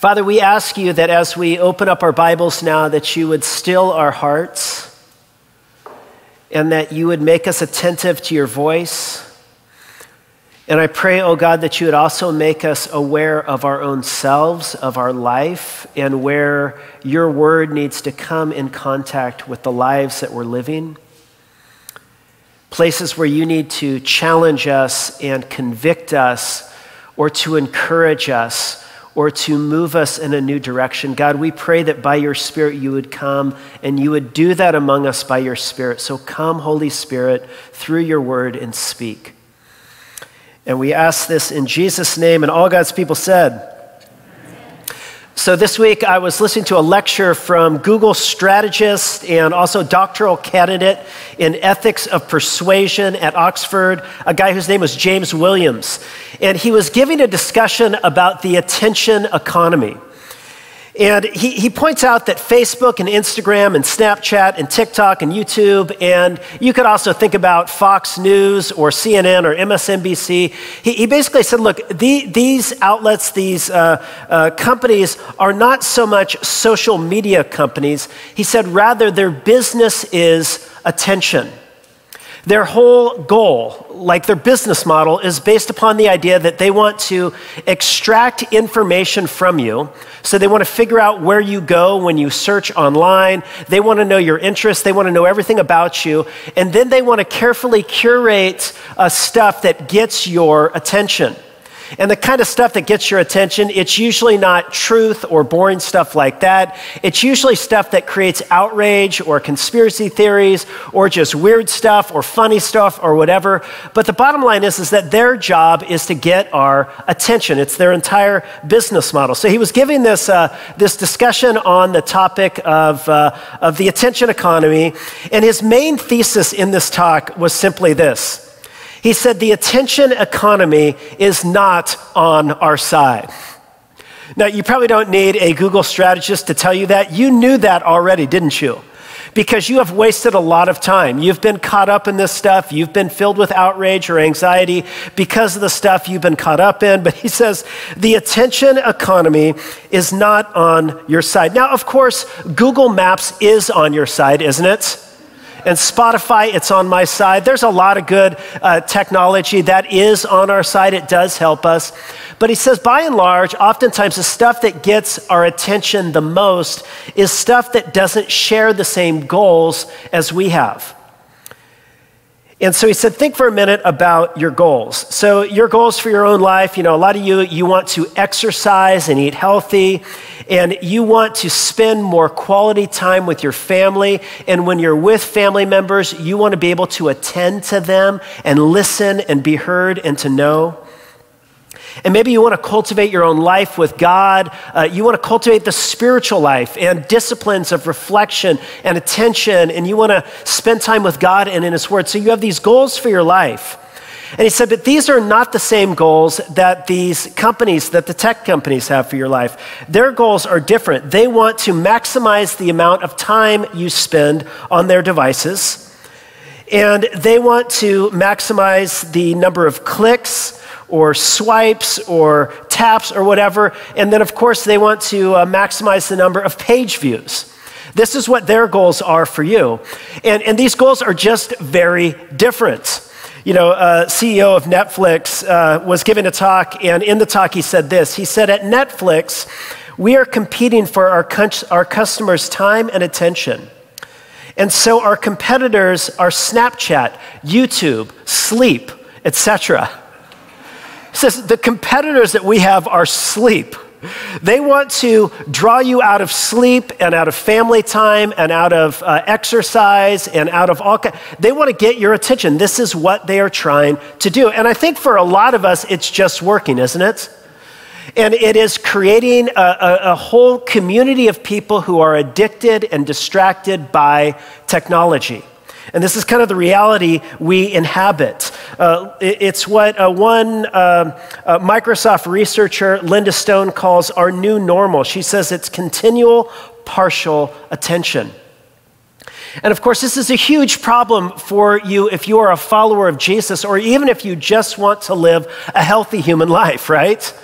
Father, we ask you that as we open up our Bibles now, that you would still our hearts and that you would make us attentive to your voice. And I pray, oh God, that you would also make us aware of our own selves, of our life, and where your word needs to come in contact with the lives that we're living. Places where you need to challenge us and convict us or to encourage us or to move us in a new direction. God, we pray that by your Spirit you would come and you would do that among us by your Spirit. So come, Holy Spirit, through your word and speak. And we ask this in Jesus' name, and all God's people said, so this week I was listening to a lecture from Google strategist and also doctoral candidate in ethics of persuasion at Oxford, a guy whose name was James Williams. And he was giving a discussion about the attention economy. And he, he points out that Facebook and Instagram and Snapchat and TikTok and YouTube, and you could also think about Fox News or CNN or MSNBC. He, he basically said, look, the, these outlets, these uh, uh, companies are not so much social media companies. He said, rather, their business is attention. Their whole goal, like their business model, is based upon the idea that they want to extract information from you. So they want to figure out where you go when you search online. They want to know your interests. They want to know everything about you. And then they want to carefully curate uh, stuff that gets your attention. And the kind of stuff that gets your attention, it's usually not truth or boring stuff like that. It's usually stuff that creates outrage or conspiracy theories or just weird stuff or funny stuff or whatever. But the bottom line is, is that their job is to get our attention. It's their entire business model. So he was giving this, uh, this discussion on the topic of, uh, of the attention economy. And his main thesis in this talk was simply this. He said, The attention economy is not on our side. Now, you probably don't need a Google strategist to tell you that. You knew that already, didn't you? Because you have wasted a lot of time. You've been caught up in this stuff. You've been filled with outrage or anxiety because of the stuff you've been caught up in. But he says the attention economy is not on your side. Now, of course, Google Maps is on your side, isn't it? And Spotify, it's on my side. There's a lot of good uh, technology that is on our side. It does help us. But he says, by and large, oftentimes the stuff that gets our attention the most is stuff that doesn't share the same goals as we have. And so he said, think for a minute about your goals. So, your goals for your own life, you know, a lot of you, you want to exercise and eat healthy, and you want to spend more quality time with your family. And when you're with family members, you want to be able to attend to them and listen and be heard and to know. And maybe you want to cultivate your own life with God. Uh, you want to cultivate the spiritual life and disciplines of reflection and attention. And you want to spend time with God and in His Word. So you have these goals for your life. And he said, but these are not the same goals that these companies, that the tech companies have for your life. Their goals are different. They want to maximize the amount of time you spend on their devices. And they want to maximize the number of clicks or swipes or taps or whatever. And then, of course, they want to uh, maximize the number of page views. This is what their goals are for you. And, and these goals are just very different. You know, uh, CEO of Netflix uh, was giving a talk, and in the talk, he said this He said, At Netflix, we are competing for our, our customers' time and attention. And so our competitors are Snapchat, YouTube, Sleep, etc. Says the competitors that we have are sleep. They want to draw you out of sleep and out of family time and out of uh, exercise and out of all. They want to get your attention. This is what they are trying to do. And I think for a lot of us, it's just working, isn't it? And it is creating a, a, a whole community of people who are addicted and distracted by technology. And this is kind of the reality we inhabit. Uh, it's what uh, one uh, uh, Microsoft researcher, Linda Stone, calls our new normal. She says it's continual partial attention. And of course, this is a huge problem for you if you are a follower of Jesus, or even if you just want to live a healthy human life, right?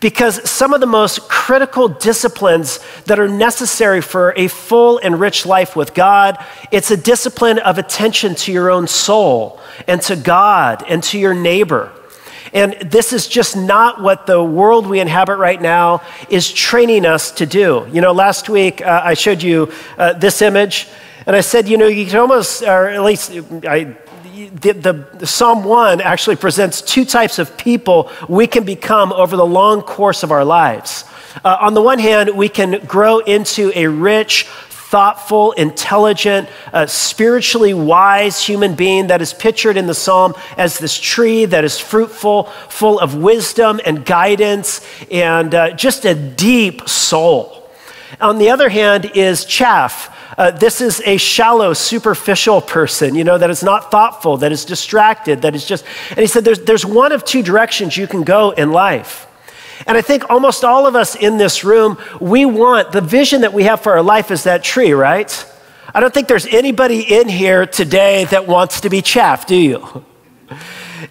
Because some of the most critical disciplines that are necessary for a full and rich life with God, it's a discipline of attention to your own soul and to God and to your neighbor. And this is just not what the world we inhabit right now is training us to do. You know, last week uh, I showed you uh, this image, and I said, you know, you can almost, or at least I the, the, the, Psalm 1 actually presents two types of people we can become over the long course of our lives. Uh, on the one hand, we can grow into a rich, thoughtful, intelligent, uh, spiritually wise human being that is pictured in the psalm as this tree that is fruitful, full of wisdom and guidance, and uh, just a deep soul. On the other hand, is chaff uh, this is a shallow, superficial person, you know, that is not thoughtful, that is distracted, that is just. And he said, there's, there's one of two directions you can go in life. And I think almost all of us in this room, we want the vision that we have for our life is that tree, right? I don't think there's anybody in here today that wants to be chaff, do you?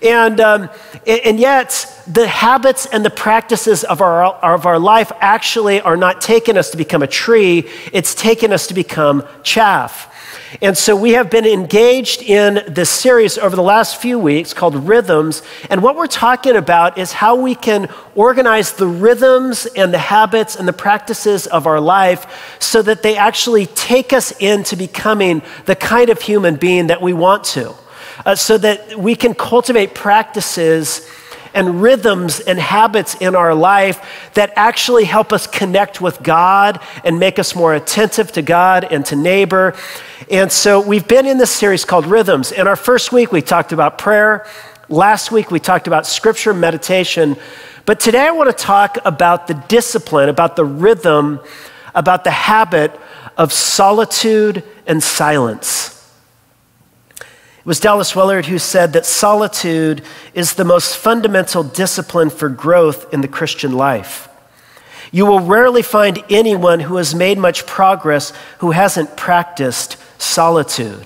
And, um, and yet, the habits and the practices of our, of our life actually are not taking us to become a tree, it's taken us to become chaff. And so we have been engaged in this series over the last few weeks called Rhythms. And what we're talking about is how we can organize the rhythms and the habits and the practices of our life so that they actually take us into becoming the kind of human being that we want to uh, so that we can cultivate practices and rhythms and habits in our life that actually help us connect with God and make us more attentive to God and to neighbor. And so we've been in this series called Rhythms. In our first week, we talked about prayer. Last week, we talked about scripture meditation. But today, I want to talk about the discipline, about the rhythm, about the habit of solitude and silence. It was Dallas Willard who said that solitude is the most fundamental discipline for growth in the Christian life. You will rarely find anyone who has made much progress who hasn't practiced solitude.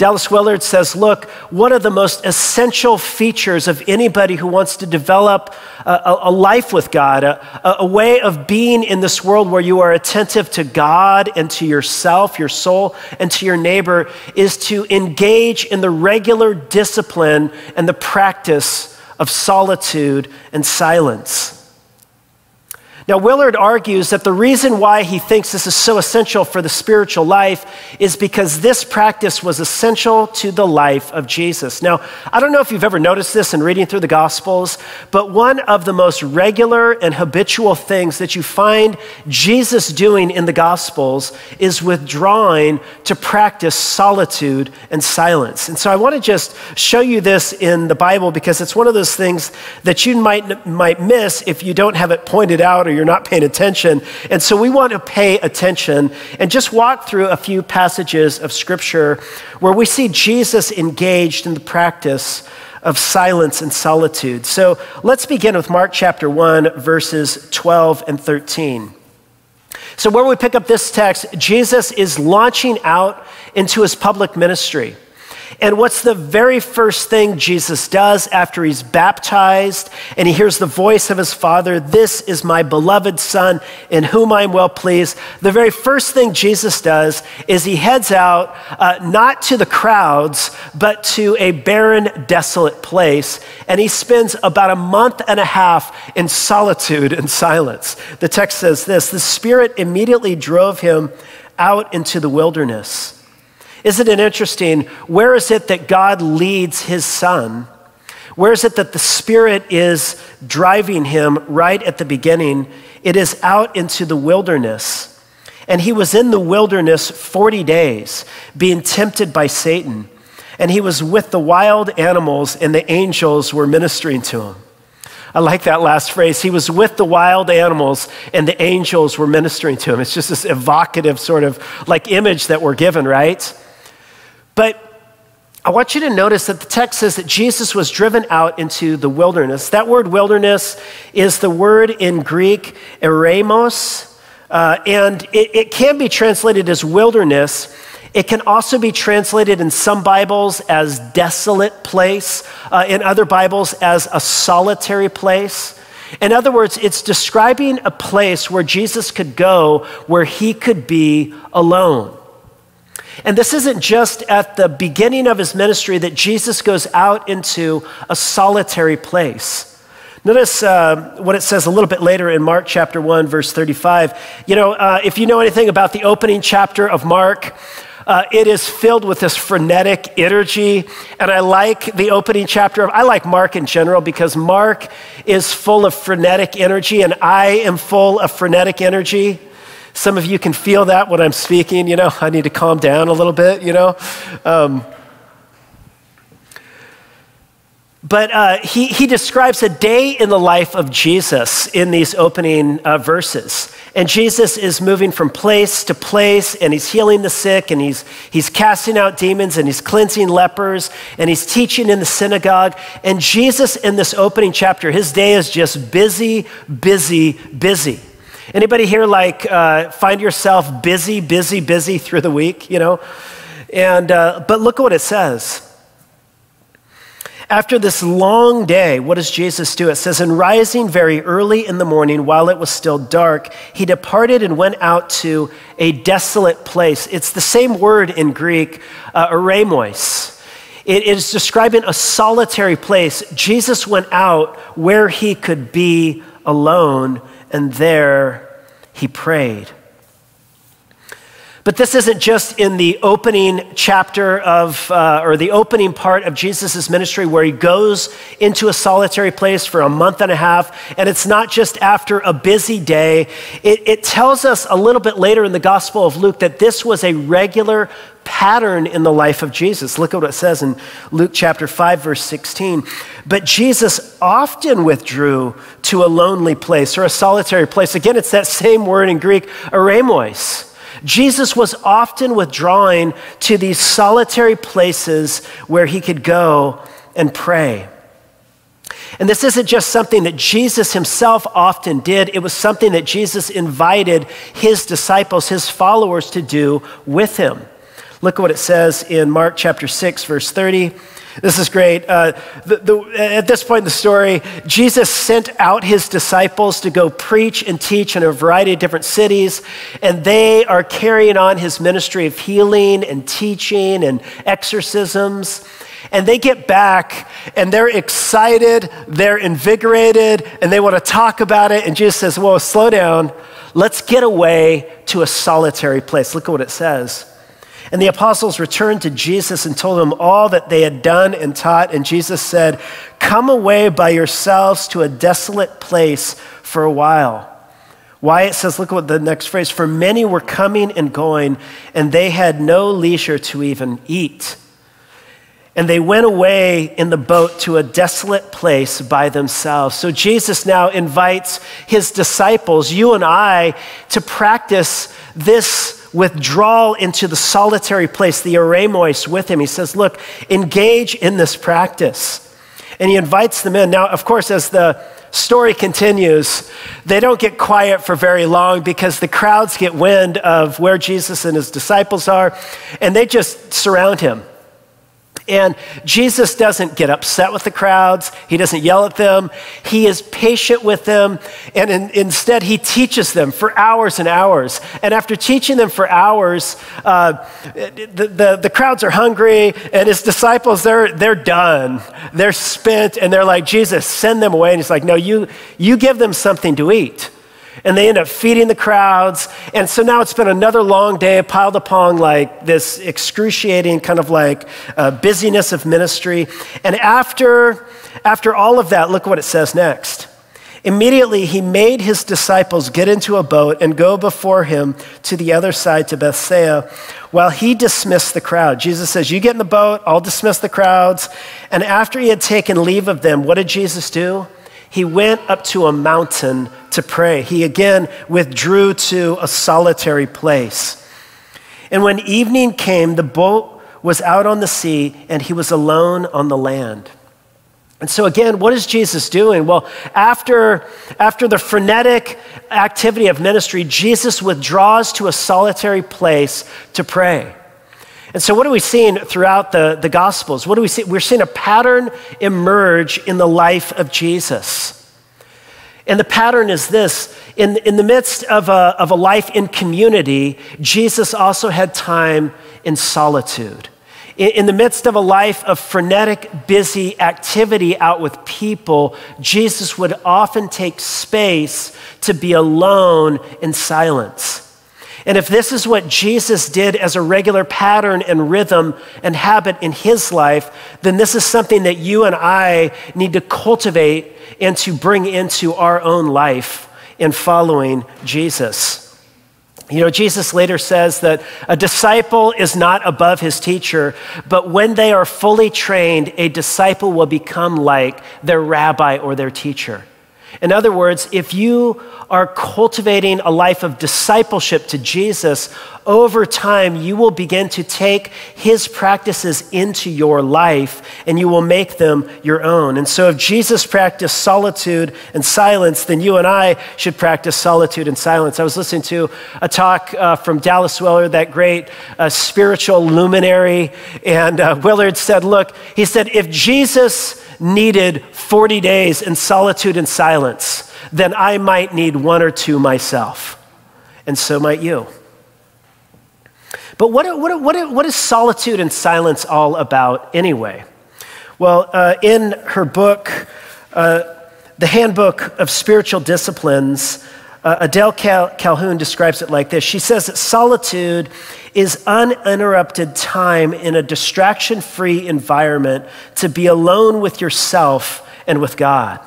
Dallas Willard says, look, one of the most essential features of anybody who wants to develop a, a life with God, a, a way of being in this world where you are attentive to God and to yourself, your soul, and to your neighbor, is to engage in the regular discipline and the practice of solitude and silence. Now, Willard argues that the reason why he thinks this is so essential for the spiritual life is because this practice was essential to the life of Jesus. Now, I don't know if you've ever noticed this in reading through the Gospels, but one of the most regular and habitual things that you find Jesus doing in the Gospels is withdrawing to practice solitude and silence. And so I want to just show you this in the Bible because it's one of those things that you might, might miss if you don't have it pointed out or you're not paying attention. And so we want to pay attention and just walk through a few passages of Scripture where we see Jesus engaged in the practice of silence and solitude. So let's begin with Mark chapter 1, verses 12 and 13. So, where we pick up this text, Jesus is launching out into his public ministry. And what's the very first thing Jesus does after he's baptized and he hears the voice of his Father? This is my beloved Son in whom I'm well pleased. The very first thing Jesus does is he heads out uh, not to the crowds, but to a barren, desolate place. And he spends about a month and a half in solitude and silence. The text says this The Spirit immediately drove him out into the wilderness. Isn't it interesting? Where is it that God leads his son? Where is it that the Spirit is driving him right at the beginning? It is out into the wilderness. And he was in the wilderness 40 days, being tempted by Satan. And he was with the wild animals, and the angels were ministering to him. I like that last phrase. He was with the wild animals, and the angels were ministering to him. It's just this evocative sort of like image that we're given, right? I want you to notice that the text says that Jesus was driven out into the wilderness. That word wilderness is the word in Greek, eremos, uh, and it, it can be translated as wilderness. It can also be translated in some Bibles as desolate place, uh, in other Bibles as a solitary place. In other words, it's describing a place where Jesus could go where he could be alone. And this isn't just at the beginning of his ministry that Jesus goes out into a solitary place. Notice uh, what it says a little bit later in Mark chapter 1, verse 35. You know, uh, if you know anything about the opening chapter of Mark, uh, it is filled with this frenetic energy. And I like the opening chapter of, I like Mark in general because Mark is full of frenetic energy, and I am full of frenetic energy. Some of you can feel that when I'm speaking, you know, I need to calm down a little bit, you know. Um, but uh, he, he describes a day in the life of Jesus in these opening uh, verses. And Jesus is moving from place to place, and he's healing the sick, and he's, he's casting out demons, and he's cleansing lepers, and he's teaching in the synagogue. And Jesus, in this opening chapter, his day is just busy, busy, busy. Anybody here like uh, find yourself busy, busy, busy through the week, you know? And, uh, but look at what it says. After this long day, what does Jesus do? It says, And rising very early in the morning while it was still dark, he departed and went out to a desolate place. It's the same word in Greek, uh, eremos. It is describing a solitary place. Jesus went out where he could be alone and there he prayed. But this isn't just in the opening chapter of, uh, or the opening part of Jesus' ministry where he goes into a solitary place for a month and a half. And it's not just after a busy day. It, it tells us a little bit later in the Gospel of Luke that this was a regular pattern in the life of Jesus. Look at what it says in Luke chapter 5, verse 16. But Jesus often withdrew to a lonely place or a solitary place. Again, it's that same word in Greek, eremos. Jesus was often withdrawing to these solitary places where he could go and pray. And this isn't just something that Jesus himself often did, it was something that Jesus invited his disciples, his followers, to do with him. Look at what it says in Mark chapter 6, verse 30. This is great. Uh, the, the, at this point in the story, Jesus sent out his disciples to go preach and teach in a variety of different cities, and they are carrying on his ministry of healing and teaching and exorcisms. And they get back and they're excited, they're invigorated, and they want to talk about it. And Jesus says, Whoa, slow down. Let's get away to a solitary place. Look at what it says. And the apostles returned to Jesus and told him all that they had done and taught. And Jesus said, Come away by yourselves to a desolate place for a while. Why it says, look at the next phrase, for many were coming and going, and they had no leisure to even eat. And they went away in the boat to a desolate place by themselves. So Jesus now invites his disciples, you and I, to practice this withdrawal into the solitary place, the eremos, with him. He says, Look, engage in this practice. And he invites them in. Now, of course, as the story continues, they don't get quiet for very long because the crowds get wind of where Jesus and his disciples are, and they just surround him. And Jesus doesn't get upset with the crowds. He doesn't yell at them. He is patient with them. And in, instead, he teaches them for hours and hours. And after teaching them for hours, uh, the, the, the crowds are hungry, and his disciples, they're, they're done. They're spent, and they're like, Jesus, send them away. And he's like, No, you, you give them something to eat and they end up feeding the crowds. And so now it's been another long day piled upon like this excruciating kind of like uh, busyness of ministry. And after, after all of that, look what it says next. Immediately, he made his disciples get into a boat and go before him to the other side to Bethsaida while he dismissed the crowd. Jesus says, You get in the boat, I'll dismiss the crowds. And after he had taken leave of them, what did Jesus do? He went up to a mountain to pray. He again withdrew to a solitary place. And when evening came, the boat was out on the sea and he was alone on the land. And so, again, what is Jesus doing? Well, after, after the frenetic activity of ministry, Jesus withdraws to a solitary place to pray. And so, what are we seeing throughout the, the Gospels? What do we see? We're seeing a pattern emerge in the life of Jesus. And the pattern is this in, in the midst of a, of a life in community, Jesus also had time in solitude. In, in the midst of a life of frenetic, busy activity out with people, Jesus would often take space to be alone in silence. And if this is what Jesus did as a regular pattern and rhythm and habit in his life, then this is something that you and I need to cultivate and to bring into our own life in following Jesus. You know, Jesus later says that a disciple is not above his teacher, but when they are fully trained, a disciple will become like their rabbi or their teacher. In other words, if you are cultivating a life of discipleship to Jesus, over time you will begin to take his practices into your life and you will make them your own. And so, if Jesus practiced solitude and silence, then you and I should practice solitude and silence. I was listening to a talk uh, from Dallas Willard, that great uh, spiritual luminary, and uh, Willard said, Look, he said, if Jesus needed 40 days in solitude and silence, then I might need one or two myself. And so might you. But what, what, what, what is solitude and silence all about anyway? Well, uh, in her book, uh, The Handbook of Spiritual Disciplines, uh, Adele Cal- Calhoun describes it like this She says that solitude is uninterrupted time in a distraction free environment to be alone with yourself and with God.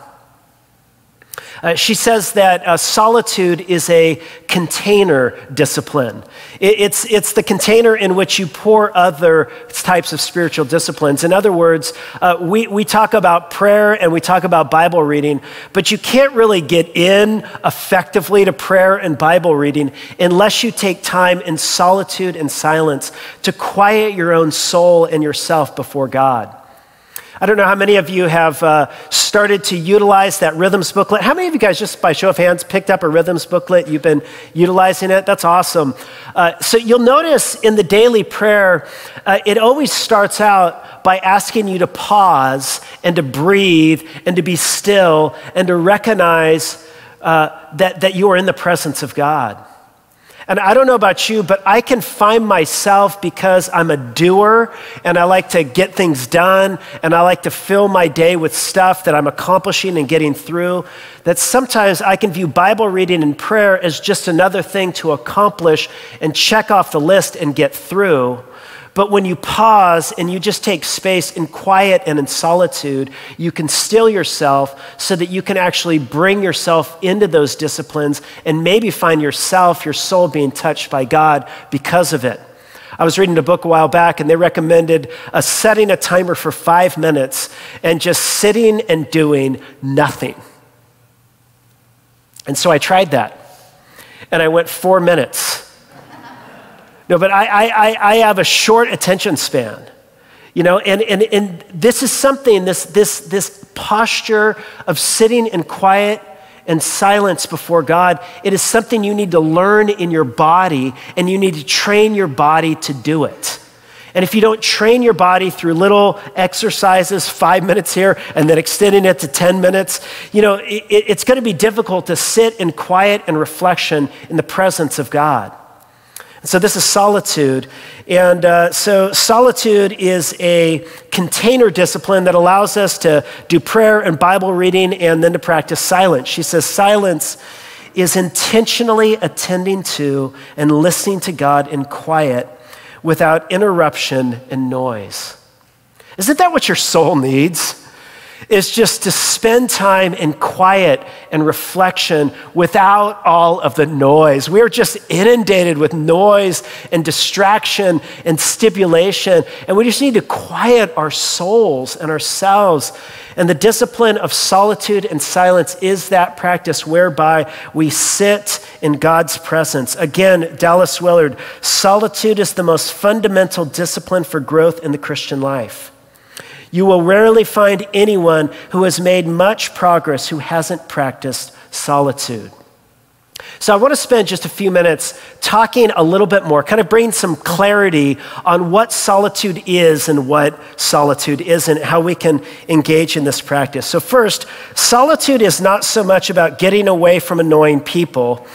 Uh, she says that uh, solitude is a container discipline. It, it's, it's the container in which you pour other types of spiritual disciplines. In other words, uh, we, we talk about prayer and we talk about Bible reading, but you can't really get in effectively to prayer and Bible reading unless you take time in solitude and silence to quiet your own soul and yourself before God. I don't know how many of you have uh, started to utilize that rhythms booklet. How many of you guys, just by show of hands, picked up a rhythms booklet? You've been utilizing it? That's awesome. Uh, so you'll notice in the daily prayer, uh, it always starts out by asking you to pause and to breathe and to be still and to recognize uh, that, that you are in the presence of God. And I don't know about you, but I can find myself because I'm a doer and I like to get things done and I like to fill my day with stuff that I'm accomplishing and getting through. That sometimes I can view Bible reading and prayer as just another thing to accomplish and check off the list and get through. But when you pause and you just take space in quiet and in solitude, you can still yourself so that you can actually bring yourself into those disciplines and maybe find yourself, your soul being touched by God because of it. I was reading a book a while back and they recommended a setting a timer for five minutes and just sitting and doing nothing. And so I tried that. And I went four minutes. No, but I, I, I have a short attention span. You know, and, and, and this is something, this, this, this posture of sitting in quiet and silence before God, it is something you need to learn in your body, and you need to train your body to do it. And if you don't train your body through little exercises, five minutes here, and then extending it to 10 minutes, you know, it, it's going to be difficult to sit in quiet and reflection in the presence of God. So, this is solitude. And uh, so, solitude is a container discipline that allows us to do prayer and Bible reading and then to practice silence. She says, silence is intentionally attending to and listening to God in quiet without interruption and noise. Isn't that what your soul needs? Is just to spend time in quiet and reflection without all of the noise. We're just inundated with noise and distraction and stipulation, and we just need to quiet our souls and ourselves. And the discipline of solitude and silence is that practice whereby we sit in God's presence. Again, Dallas Willard, solitude is the most fundamental discipline for growth in the Christian life. You will rarely find anyone who has made much progress who hasn't practiced solitude. So, I want to spend just a few minutes talking a little bit more, kind of bring some clarity on what solitude is and what solitude isn't, how we can engage in this practice. So, first, solitude is not so much about getting away from annoying people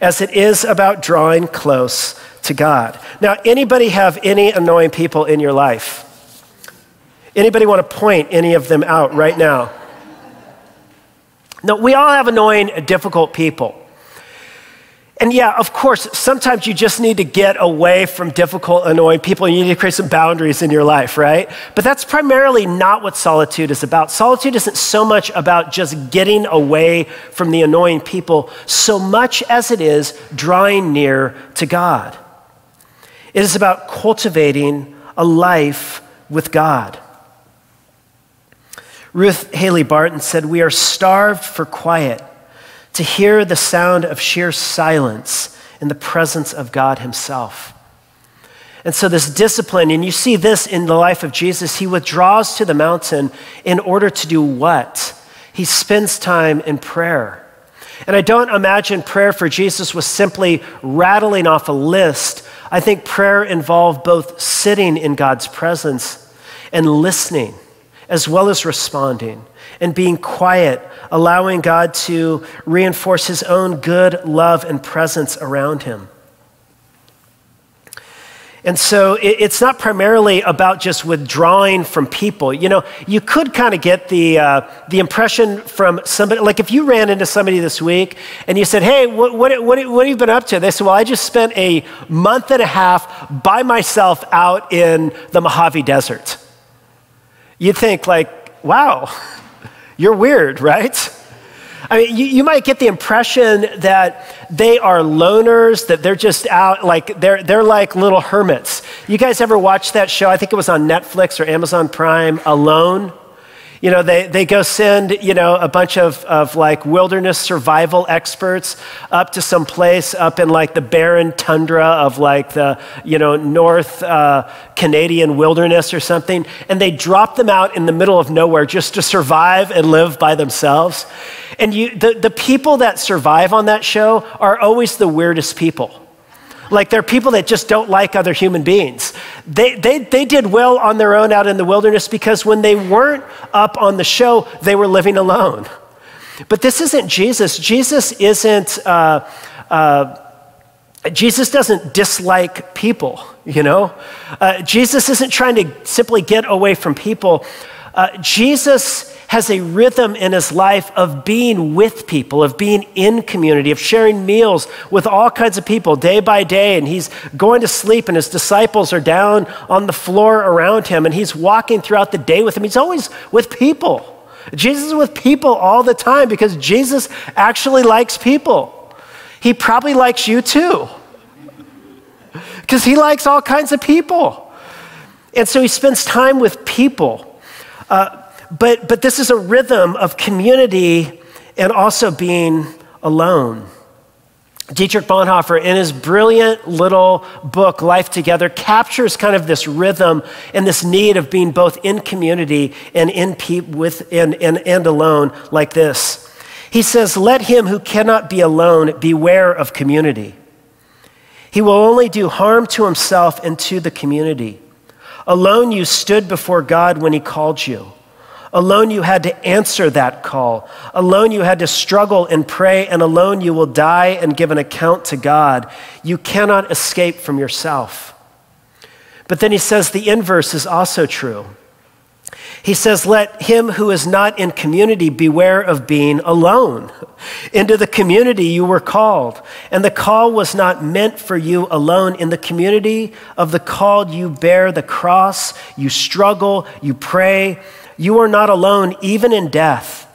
as it is about drawing close to God. Now, anybody have any annoying people in your life? Anybody want to point any of them out right now? No, we all have annoying, difficult people. And yeah, of course, sometimes you just need to get away from difficult, annoying people. You need to create some boundaries in your life, right? But that's primarily not what solitude is about. Solitude isn't so much about just getting away from the annoying people, so much as it is drawing near to God. It is about cultivating a life with God. Ruth Haley Barton said, We are starved for quiet to hear the sound of sheer silence in the presence of God Himself. And so, this discipline, and you see this in the life of Jesus, He withdraws to the mountain in order to do what? He spends time in prayer. And I don't imagine prayer for Jesus was simply rattling off a list. I think prayer involved both sitting in God's presence and listening, as well as responding and being quiet, allowing God to reinforce his own good love and presence around him. And so it's not primarily about just withdrawing from people. You know, you could kind of get the, uh, the impression from somebody, like if you ran into somebody this week and you said, Hey, what, what, what, what have you been up to? They said, Well, I just spent a month and a half by myself out in the Mojave Desert. You'd think, like, wow, you're weird, right? I mean, you, you, might get the impression that they are loners, that they're just out, like they're, they're like little hermits. You guys ever watch that show? I think it was on Netflix or Amazon Prime, Alone. You know, they, they go send, you know, a bunch of, of like wilderness survival experts up to some place up in like the barren tundra of like the, you know, North uh, Canadian wilderness or something. And they drop them out in the middle of nowhere just to survive and live by themselves. And you, the, the people that survive on that show are always the weirdest people. Like they're people that just don't like other human beings. They, they, they did well on their own out in the wilderness because when they weren't up on the show, they were living alone. But this isn't Jesus. Jesus isn't, uh, uh, Jesus doesn't dislike people, you know? Uh, Jesus isn't trying to simply get away from people. Uh, Jesus has a rhythm in his life of being with people, of being in community, of sharing meals with all kinds of people day by day. And he's going to sleep, and his disciples are down on the floor around him, and he's walking throughout the day with them. He's always with people. Jesus is with people all the time because Jesus actually likes people. He probably likes you too, because he likes all kinds of people. And so he spends time with people. Uh, but, but this is a rhythm of community and also being alone. Dietrich Bonhoeffer, in his brilliant little book, Life Together, captures kind of this rhythm and this need of being both in community and, in pe- with, and, and, and alone, like this. He says, Let him who cannot be alone beware of community. He will only do harm to himself and to the community. Alone you stood before God when he called you. Alone you had to answer that call. Alone you had to struggle and pray, and alone you will die and give an account to God. You cannot escape from yourself. But then he says the inverse is also true. He says, Let him who is not in community beware of being alone. Into the community you were called, and the call was not meant for you alone. In the community of the called, you bear the cross, you struggle, you pray, you are not alone, even in death.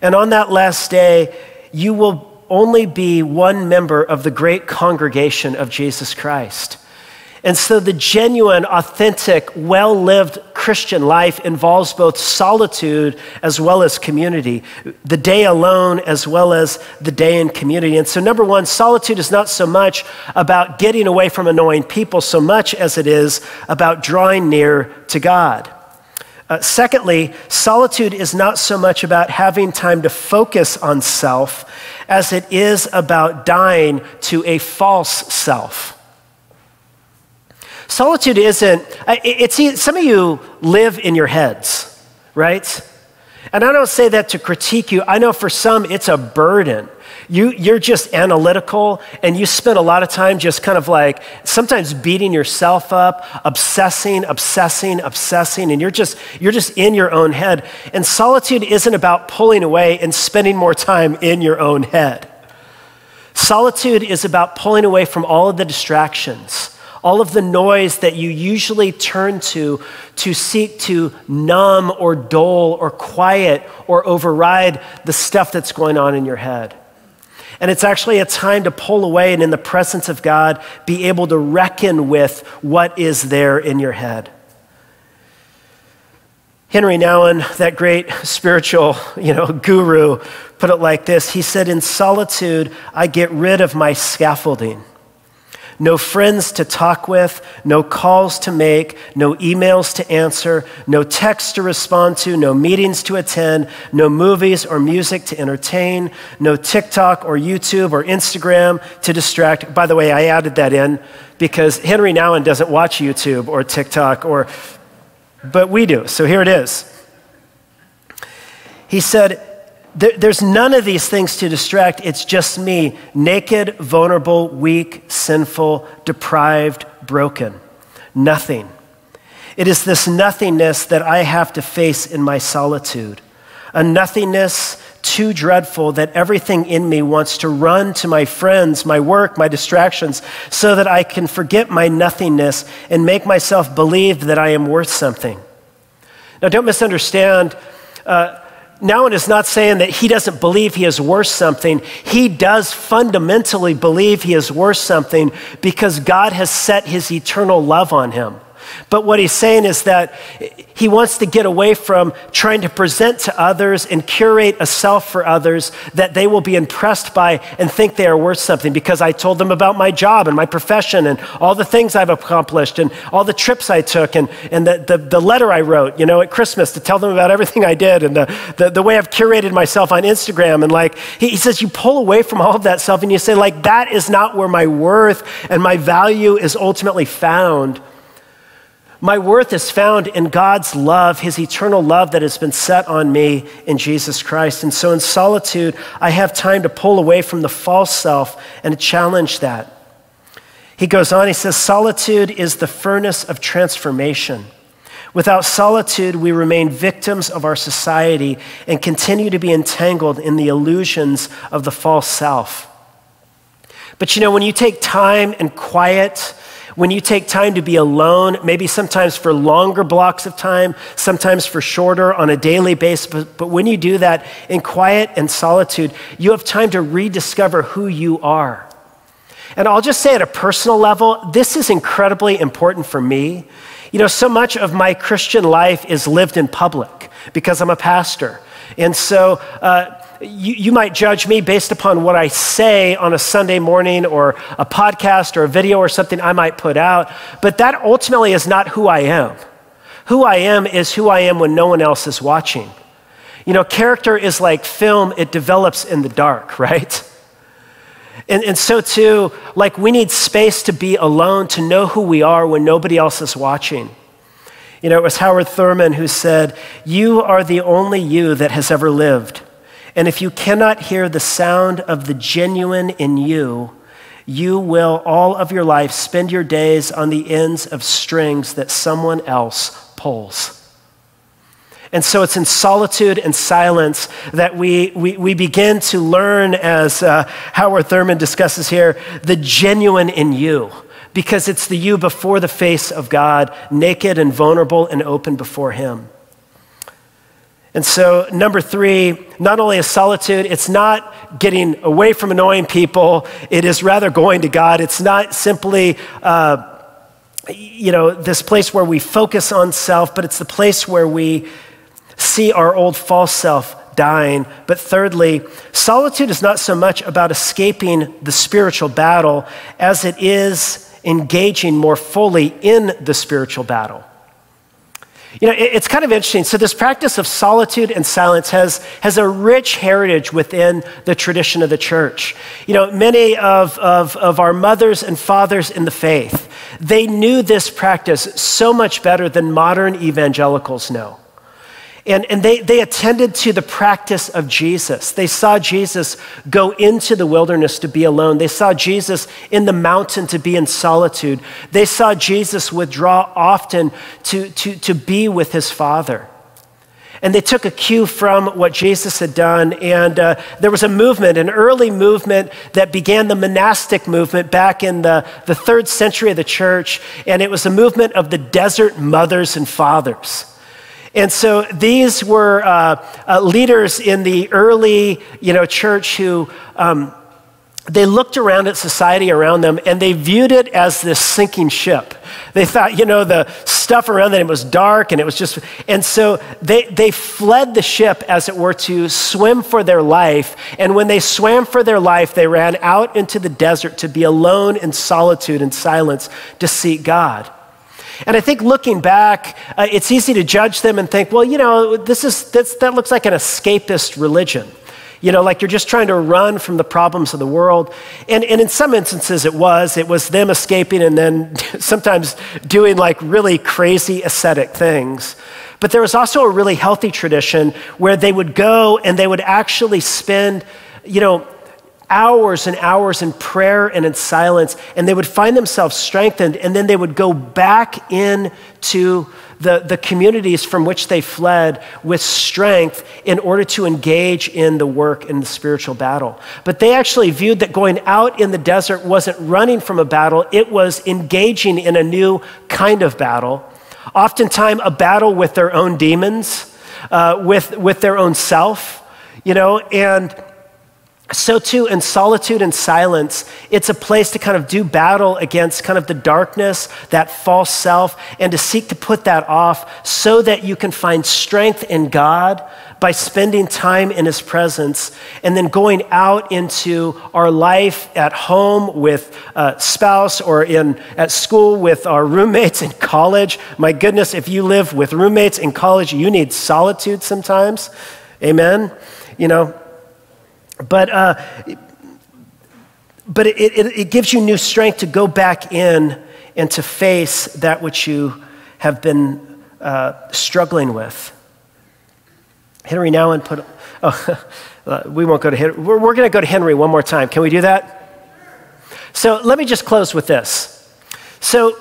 And on that last day, you will only be one member of the great congregation of Jesus Christ. And so the genuine, authentic, well lived Christian life involves both solitude as well as community, the day alone as well as the day in community. And so, number one, solitude is not so much about getting away from annoying people so much as it is about drawing near to God. Uh, secondly, solitude is not so much about having time to focus on self as it is about dying to a false self. Solitude isn't, it's, some of you live in your heads, right? And I don't say that to critique you. I know for some it's a burden. You, you're just analytical and you spend a lot of time just kind of like sometimes beating yourself up, obsessing, obsessing, obsessing, and you're just, you're just in your own head. And solitude isn't about pulling away and spending more time in your own head. Solitude is about pulling away from all of the distractions all of the noise that you usually turn to to seek to numb or dull or quiet or override the stuff that's going on in your head. And it's actually a time to pull away and, in the presence of God, be able to reckon with what is there in your head. Henri Nouwen, that great spiritual you know, guru, put it like this He said, In solitude, I get rid of my scaffolding no friends to talk with, no calls to make, no emails to answer, no texts to respond to, no meetings to attend, no movies or music to entertain, no TikTok or YouTube or Instagram to distract. By the way, I added that in because Henri Nouwen doesn't watch YouTube or TikTok or but we do. So here it is. He said, there, there's none of these things to distract. It's just me, naked, vulnerable, weak, sinful, deprived, broken. Nothing. It is this nothingness that I have to face in my solitude. A nothingness too dreadful that everything in me wants to run to my friends, my work, my distractions, so that I can forget my nothingness and make myself believe that I am worth something. Now, don't misunderstand. Uh, Nouwen is not saying that he doesn't believe he is worth something. He does fundamentally believe he is worth something because God has set his eternal love on him. But what he's saying is that he wants to get away from trying to present to others and curate a self for others that they will be impressed by and think they are worth something because I told them about my job and my profession and all the things I've accomplished and all the trips I took and, and the, the, the letter I wrote, you know, at Christmas to tell them about everything I did and the, the, the way I've curated myself on Instagram. And like, he, he says, you pull away from all of that self and you say, like, that is not where my worth and my value is ultimately found. My worth is found in God's love, His eternal love that has been set on me in Jesus Christ. And so in solitude, I have time to pull away from the false self and challenge that. He goes on, he says, Solitude is the furnace of transformation. Without solitude, we remain victims of our society and continue to be entangled in the illusions of the false self. But you know, when you take time and quiet, when you take time to be alone, maybe sometimes for longer blocks of time, sometimes for shorter on a daily basis, but, but when you do that in quiet and solitude, you have time to rediscover who you are. And I'll just say at a personal level, this is incredibly important for me. You know, so much of my Christian life is lived in public because I'm a pastor. And so, uh, you, you might judge me based upon what I say on a Sunday morning or a podcast or a video or something I might put out, but that ultimately is not who I am. Who I am is who I am when no one else is watching. You know, character is like film, it develops in the dark, right? And, and so, too, like we need space to be alone, to know who we are when nobody else is watching. You know, it was Howard Thurman who said, You are the only you that has ever lived. And if you cannot hear the sound of the genuine in you, you will all of your life spend your days on the ends of strings that someone else pulls. And so it's in solitude and silence that we, we, we begin to learn, as uh, Howard Thurman discusses here, the genuine in you. Because it's the you before the face of God, naked and vulnerable and open before Him. And so, number three, not only is solitude, it's not getting away from annoying people, it is rather going to God. It's not simply, uh, you know, this place where we focus on self, but it's the place where we see our old false self dying. But thirdly, solitude is not so much about escaping the spiritual battle as it is engaging more fully in the spiritual battle. You know, it's kind of interesting. So, this practice of solitude and silence has, has a rich heritage within the tradition of the church. You know, many of, of, of our mothers and fathers in the faith, they knew this practice so much better than modern evangelicals know. And, and they, they attended to the practice of Jesus. They saw Jesus go into the wilderness to be alone. They saw Jesus in the mountain to be in solitude. They saw Jesus withdraw often to, to, to be with his Father. And they took a cue from what Jesus had done. And uh, there was a movement, an early movement that began the monastic movement back in the, the third century of the church. And it was a movement of the desert mothers and fathers. And so these were uh, uh, leaders in the early, you know, church who um, they looked around at society around them and they viewed it as this sinking ship. They thought, you know, the stuff around them it was dark and it was just, and so they, they fled the ship, as it were, to swim for their life. And when they swam for their life, they ran out into the desert to be alone in solitude and silence to seek God. And I think looking back, uh, it's easy to judge them and think, well, you know, this is, that looks like an escapist religion. You know, like you're just trying to run from the problems of the world. And, and in some instances, it was. It was them escaping and then sometimes doing like really crazy ascetic things. But there was also a really healthy tradition where they would go and they would actually spend, you know, hours and hours in prayer and in silence, and they would find themselves strengthened, and then they would go back into the, the communities from which they fled with strength in order to engage in the work in the spiritual battle. But they actually viewed that going out in the desert wasn't running from a battle, it was engaging in a new kind of battle. Oftentimes, a battle with their own demons, uh, with, with their own self, you know, and so, too, in solitude and silence, it's a place to kind of do battle against kind of the darkness, that false self, and to seek to put that off so that you can find strength in God by spending time in His presence and then going out into our life at home with a spouse or in, at school with our roommates in college. My goodness, if you live with roommates in college, you need solitude sometimes. Amen? You know, but, uh, but it, it, it gives you new strength to go back in and to face that which you have been uh, struggling with. Henri Nouwen put, oh, uh, we won't go to Henri. We're, we're going to go to Henri one more time. Can we do that? So let me just close with this. So,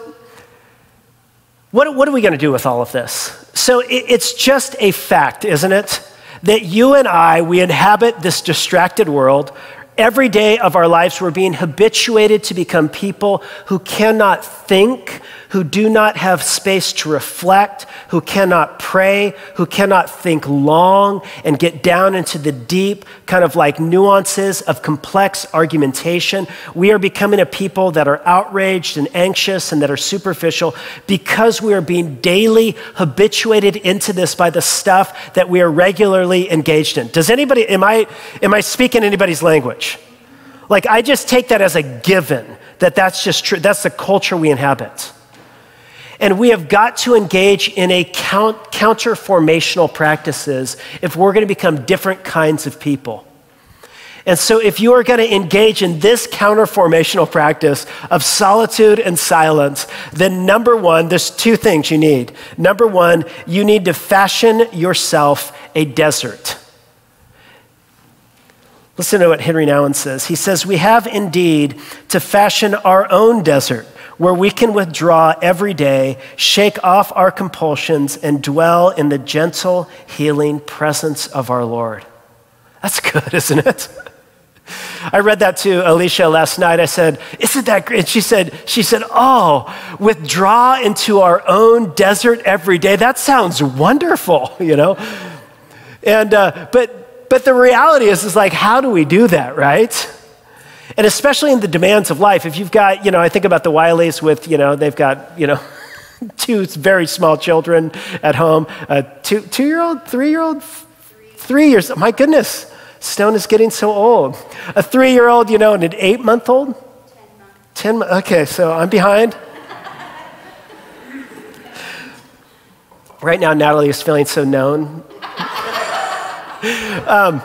what, what are we going to do with all of this? So, it, it's just a fact, isn't it? That you and I, we inhabit this distracted world. Every day of our lives, we're being habituated to become people who cannot think, who do not have space to reflect, who cannot pray, who cannot think long and get down into the deep, kind of like nuances of complex argumentation. We are becoming a people that are outraged and anxious and that are superficial because we are being daily habituated into this by the stuff that we are regularly engaged in. Does anybody, am I, am I speaking anybody's language? Like, I just take that as a given that that's just true. That's the culture we inhabit. And we have got to engage in a count, counter formational practices if we're going to become different kinds of people. And so, if you are going to engage in this counterformational practice of solitude and silence, then number one, there's two things you need. Number one, you need to fashion yourself a desert. Listen to what Henri Nouwen says. He says, We have indeed to fashion our own desert where we can withdraw every day, shake off our compulsions, and dwell in the gentle, healing presence of our Lord. That's good, isn't it? I read that to Alicia last night. I said, Isn't that great? And she said, she said, Oh, withdraw into our own desert every day. That sounds wonderful, you know? And uh, but but the reality is, is like, how do we do that, right? And especially in the demands of life, if you've got, you know, I think about the Wileys with, you know, they've got, you know, two very small children at home, a two, two-year-old, three-year-old, three years, my goodness, Stone is getting so old. A three-year-old, you know, and an eight-month-old? Ten months. Okay, so I'm behind. Right now, Natalie is feeling so known. um,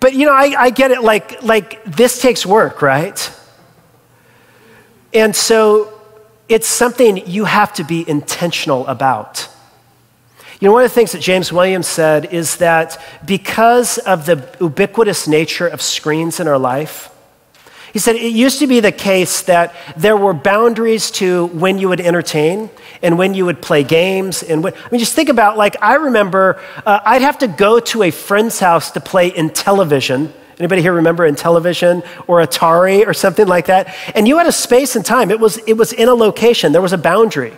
but you know, I, I get it. Like, like this takes work, right? And so it's something you have to be intentional about. You know, one of the things that James Williams said is that because of the ubiquitous nature of screens in our life, he said it used to be the case that there were boundaries to when you would entertain and when you would play games. And when, I mean, just think about like, I remember uh, I'd have to go to a friend's house to play Intellivision. Anybody here remember Intellivision or Atari or something like that? And you had a space and time. It was, it was in a location, there was a boundary.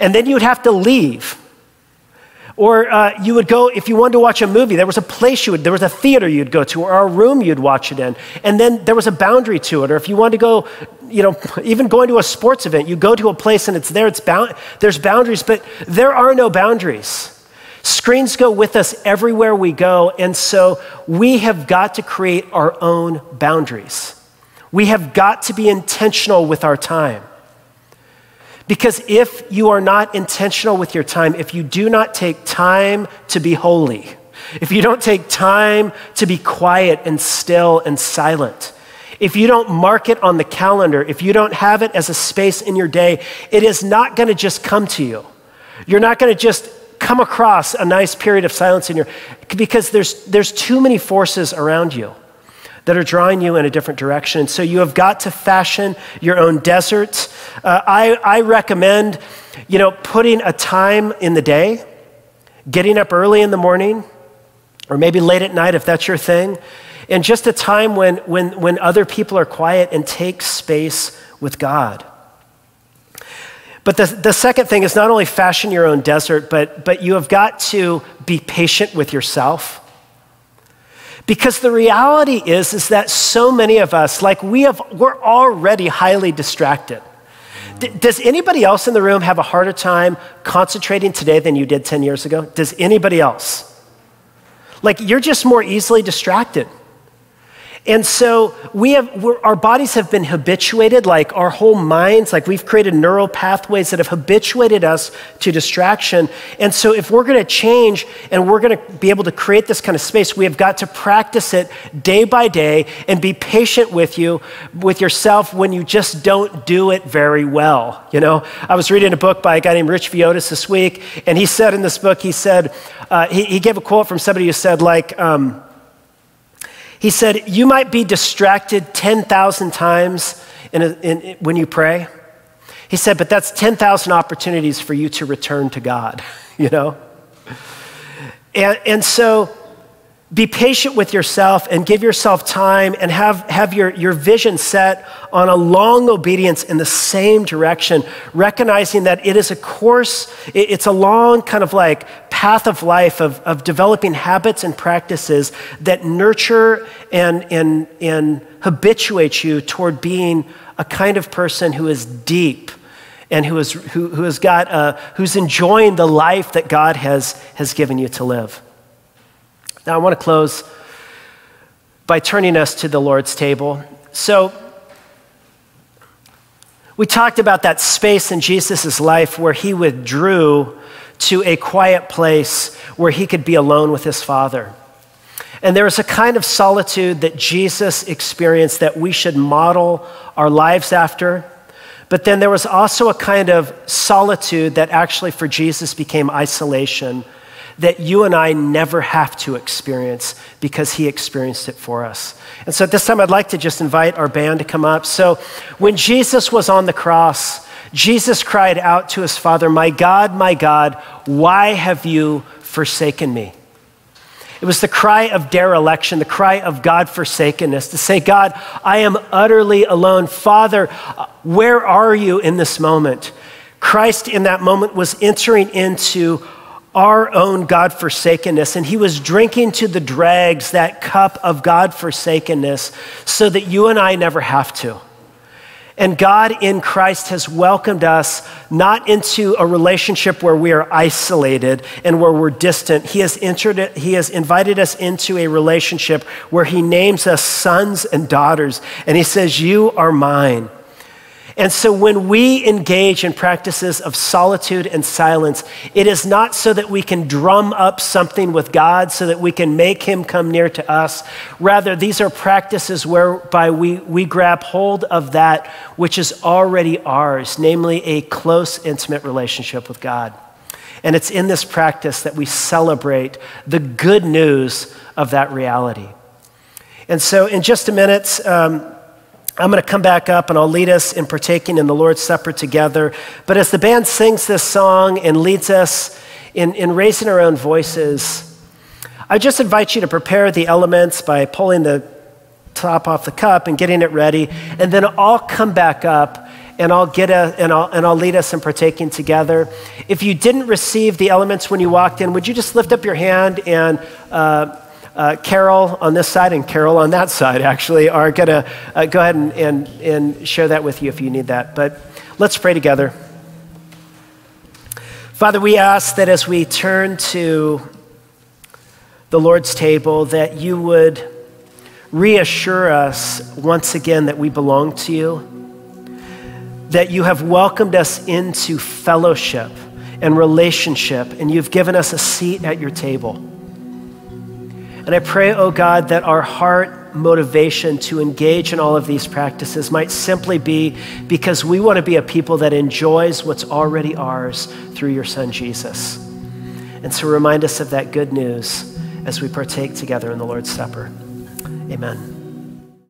And then you would have to leave. Or uh, you would go, if you wanted to watch a movie, there was a place you would, there was a theater you'd go to, or a room you'd watch it in. And then there was a boundary to it. Or if you wanted to go, you know, even going to a sports event, you go to a place and it's there, it's bound, there's boundaries, but there are no boundaries. Screens go with us everywhere we go, and so we have got to create our own boundaries. We have got to be intentional with our time. Because if you are not intentional with your time, if you do not take time to be holy, if you don't take time to be quiet and still and silent, if you don't mark it on the calendar, if you don't have it as a space in your day, it is not going to just come to you. You're not going to just come across a nice period of silence in your because there's there's too many forces around you that are drawing you in a different direction. So you have got to fashion your own desert. Uh, I, I recommend, you know, putting a time in the day, getting up early in the morning, or maybe late at night if that's your thing, and just a time when, when, when other people are quiet and take space with God. But the, the second thing is not only fashion your own desert, but, but you have got to be patient with yourself. Because the reality is, is that so many of us, like we have, we're already highly distracted. D- does anybody else in the room have a harder time concentrating today than you did 10 years ago? Does anybody else? Like you're just more easily distracted. And so we have, our bodies have been habituated, like our whole minds, like we've created neural pathways that have habituated us to distraction. And so if we're going to change and we're going to be able to create this kind of space, we have got to practice it day by day and be patient with you, with yourself when you just don't do it very well. You know, I was reading a book by a guy named Rich Villodas this week, and he said in this book, he said, uh, he, he, gave a quote from somebody who said, like, um, he said, You might be distracted 10,000 times in a, in, when you pray. He said, But that's 10,000 opportunities for you to return to God, you know? And, and so be patient with yourself and give yourself time and have, have your, your vision set on a long obedience in the same direction, recognizing that it is a course, it, it's a long kind of like path of life of, of developing habits and practices that nurture and, and, and habituate you toward being a kind of person who is deep and who, is, who, who has got a, who's enjoying the life that God has, has given you to live. Now, I want to close by turning us to the Lord's table. So, we talked about that space in Jesus' life where he withdrew to a quiet place where he could be alone with his Father. And there is a kind of solitude that Jesus experienced that we should model our lives after. But then there was also a kind of solitude that actually for Jesus became isolation that you and I never have to experience because he experienced it for us. And so at this time, I'd like to just invite our band to come up. So when Jesus was on the cross, Jesus cried out to his Father, My God, my God, why have you forsaken me? It was the cry of dereliction, the cry of God forsakenness, to say, God, I am utterly alone. Father, where are you in this moment? Christ in that moment was entering into our own God forsakenness, and he was drinking to the dregs that cup of God forsakenness so that you and I never have to. And God in Christ has welcomed us not into a relationship where we are isolated and where we're distant. He has, entered he has invited us into a relationship where He names us sons and daughters. And He says, You are mine. And so when we engage in practices of solitude and silence, it is not so that we can drum up something with God so that we can make him come near to us. Rather, these are practices whereby we, we grab hold of that which is already ours, namely a close, intimate relationship with God. And it's in this practice that we celebrate the good news of that reality. And so, in just a minute, um, I'm going to come back up and I'll lead us in partaking in the Lord's Supper together. But as the band sings this song and leads us in, in raising our own voices, I just invite you to prepare the elements by pulling the top off the cup and getting it ready. And then I'll come back up and I'll, get a, and, I'll, and I'll lead us in partaking together. If you didn't receive the elements when you walked in, would you just lift up your hand and uh, uh, Carol on this side and Carol on that side actually are going to uh, go ahead and, and, and share that with you if you need that. But let's pray together. Father, we ask that as we turn to the Lord's table, that you would reassure us once again that we belong to you, that you have welcomed us into fellowship and relationship, and you've given us a seat at your table. And I pray, oh God, that our heart motivation to engage in all of these practices might simply be because we want to be a people that enjoys what's already ours through your Son, Jesus. And so remind us of that good news as we partake together in the Lord's Supper. Amen.